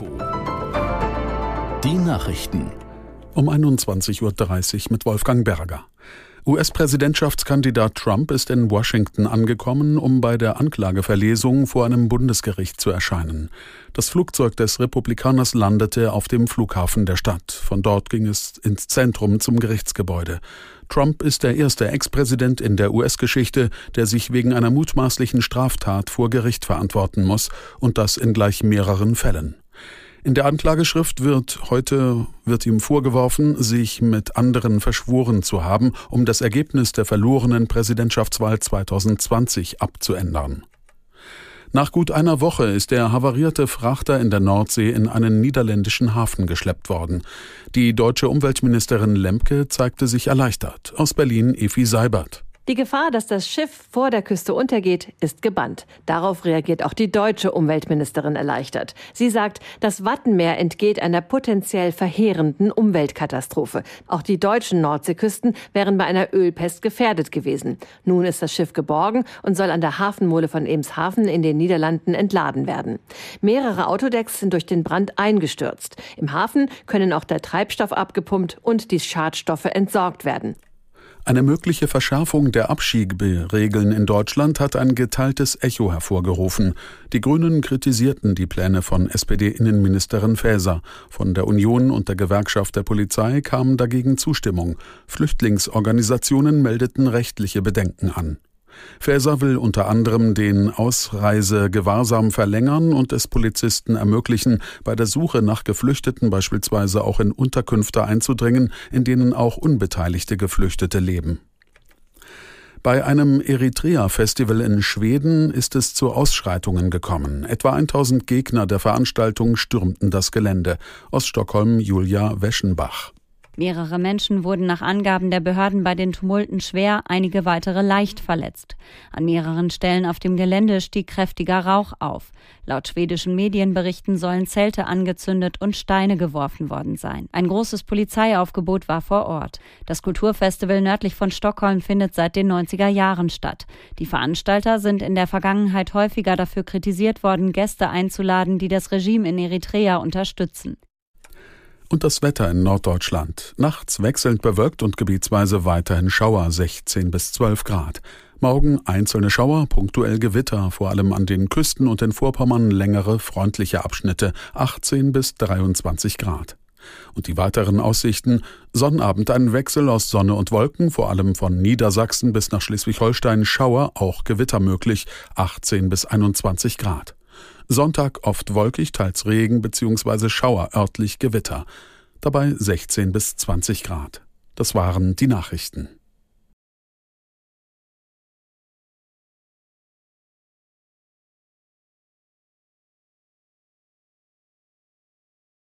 Info. Die Nachrichten. Um 21.30 Uhr mit Wolfgang Berger. US-Präsidentschaftskandidat Trump ist in Washington angekommen, um bei der Anklageverlesung vor einem Bundesgericht zu erscheinen. Das Flugzeug des Republikaners landete auf dem Flughafen der Stadt. Von dort ging es ins Zentrum zum Gerichtsgebäude. Trump ist der erste Ex-Präsident in der US-Geschichte, der sich wegen einer mutmaßlichen Straftat vor Gericht verantworten muss, und das in gleich mehreren Fällen. In der Anklageschrift wird heute wird ihm vorgeworfen, sich mit anderen verschworen zu haben, um das Ergebnis der verlorenen Präsidentschaftswahl 2020 abzuändern. Nach gut einer Woche ist der havarierte Frachter in der Nordsee in einen niederländischen Hafen geschleppt worden. Die deutsche Umweltministerin Lemke zeigte sich erleichtert. Aus Berlin Efi Seibert. Die Gefahr, dass das Schiff vor der Küste untergeht, ist gebannt. Darauf reagiert auch die deutsche Umweltministerin erleichtert. Sie sagt, das Wattenmeer entgeht einer potenziell verheerenden Umweltkatastrophe. Auch die deutschen Nordseeküsten wären bei einer Ölpest gefährdet gewesen. Nun ist das Schiff geborgen und soll an der Hafenmole von Emshaven in den Niederlanden entladen werden. Mehrere Autodecks sind durch den Brand eingestürzt. Im Hafen können auch der Treibstoff abgepumpt und die Schadstoffe entsorgt werden. Eine mögliche Verschärfung der Abschieberegeln in Deutschland hat ein geteiltes Echo hervorgerufen. Die Grünen kritisierten die Pläne von SPD-Innenministerin Faeser. Von der Union und der Gewerkschaft der Polizei kam dagegen Zustimmung. Flüchtlingsorganisationen meldeten rechtliche Bedenken an. Faeser will unter anderem den Ausreisegewahrsam verlängern und es Polizisten ermöglichen, bei der Suche nach Geflüchteten beispielsweise auch in Unterkünfte einzudringen, in denen auch unbeteiligte Geflüchtete leben. Bei einem Eritrea-Festival in Schweden ist es zu Ausschreitungen gekommen. Etwa 1000 Gegner der Veranstaltung stürmten das Gelände. Aus Stockholm Julia Weschenbach. Mehrere Menschen wurden nach Angaben der Behörden bei den Tumulten schwer, einige weitere leicht verletzt. An mehreren Stellen auf dem Gelände stieg kräftiger Rauch auf. Laut schwedischen Medienberichten sollen Zelte angezündet und Steine geworfen worden sein. Ein großes Polizeiaufgebot war vor Ort. Das Kulturfestival nördlich von Stockholm findet seit den 90er Jahren statt. Die Veranstalter sind in der Vergangenheit häufiger dafür kritisiert worden, Gäste einzuladen, die das Regime in Eritrea unterstützen. Und das Wetter in Norddeutschland. Nachts wechselnd bewölkt und gebietsweise weiterhin Schauer 16 bis 12 Grad. Morgen einzelne Schauer, punktuell Gewitter, vor allem an den Küsten und in Vorpommern längere freundliche Abschnitte 18 bis 23 Grad. Und die weiteren Aussichten Sonnabend ein Wechsel aus Sonne und Wolken, vor allem von Niedersachsen bis nach Schleswig-Holstein Schauer, auch Gewitter möglich 18 bis 21 Grad. Sonntag oft wolkig, teils Regen bzw. Schauer, örtlich Gewitter. Dabei 16 bis 20 Grad. Das waren die Nachrichten.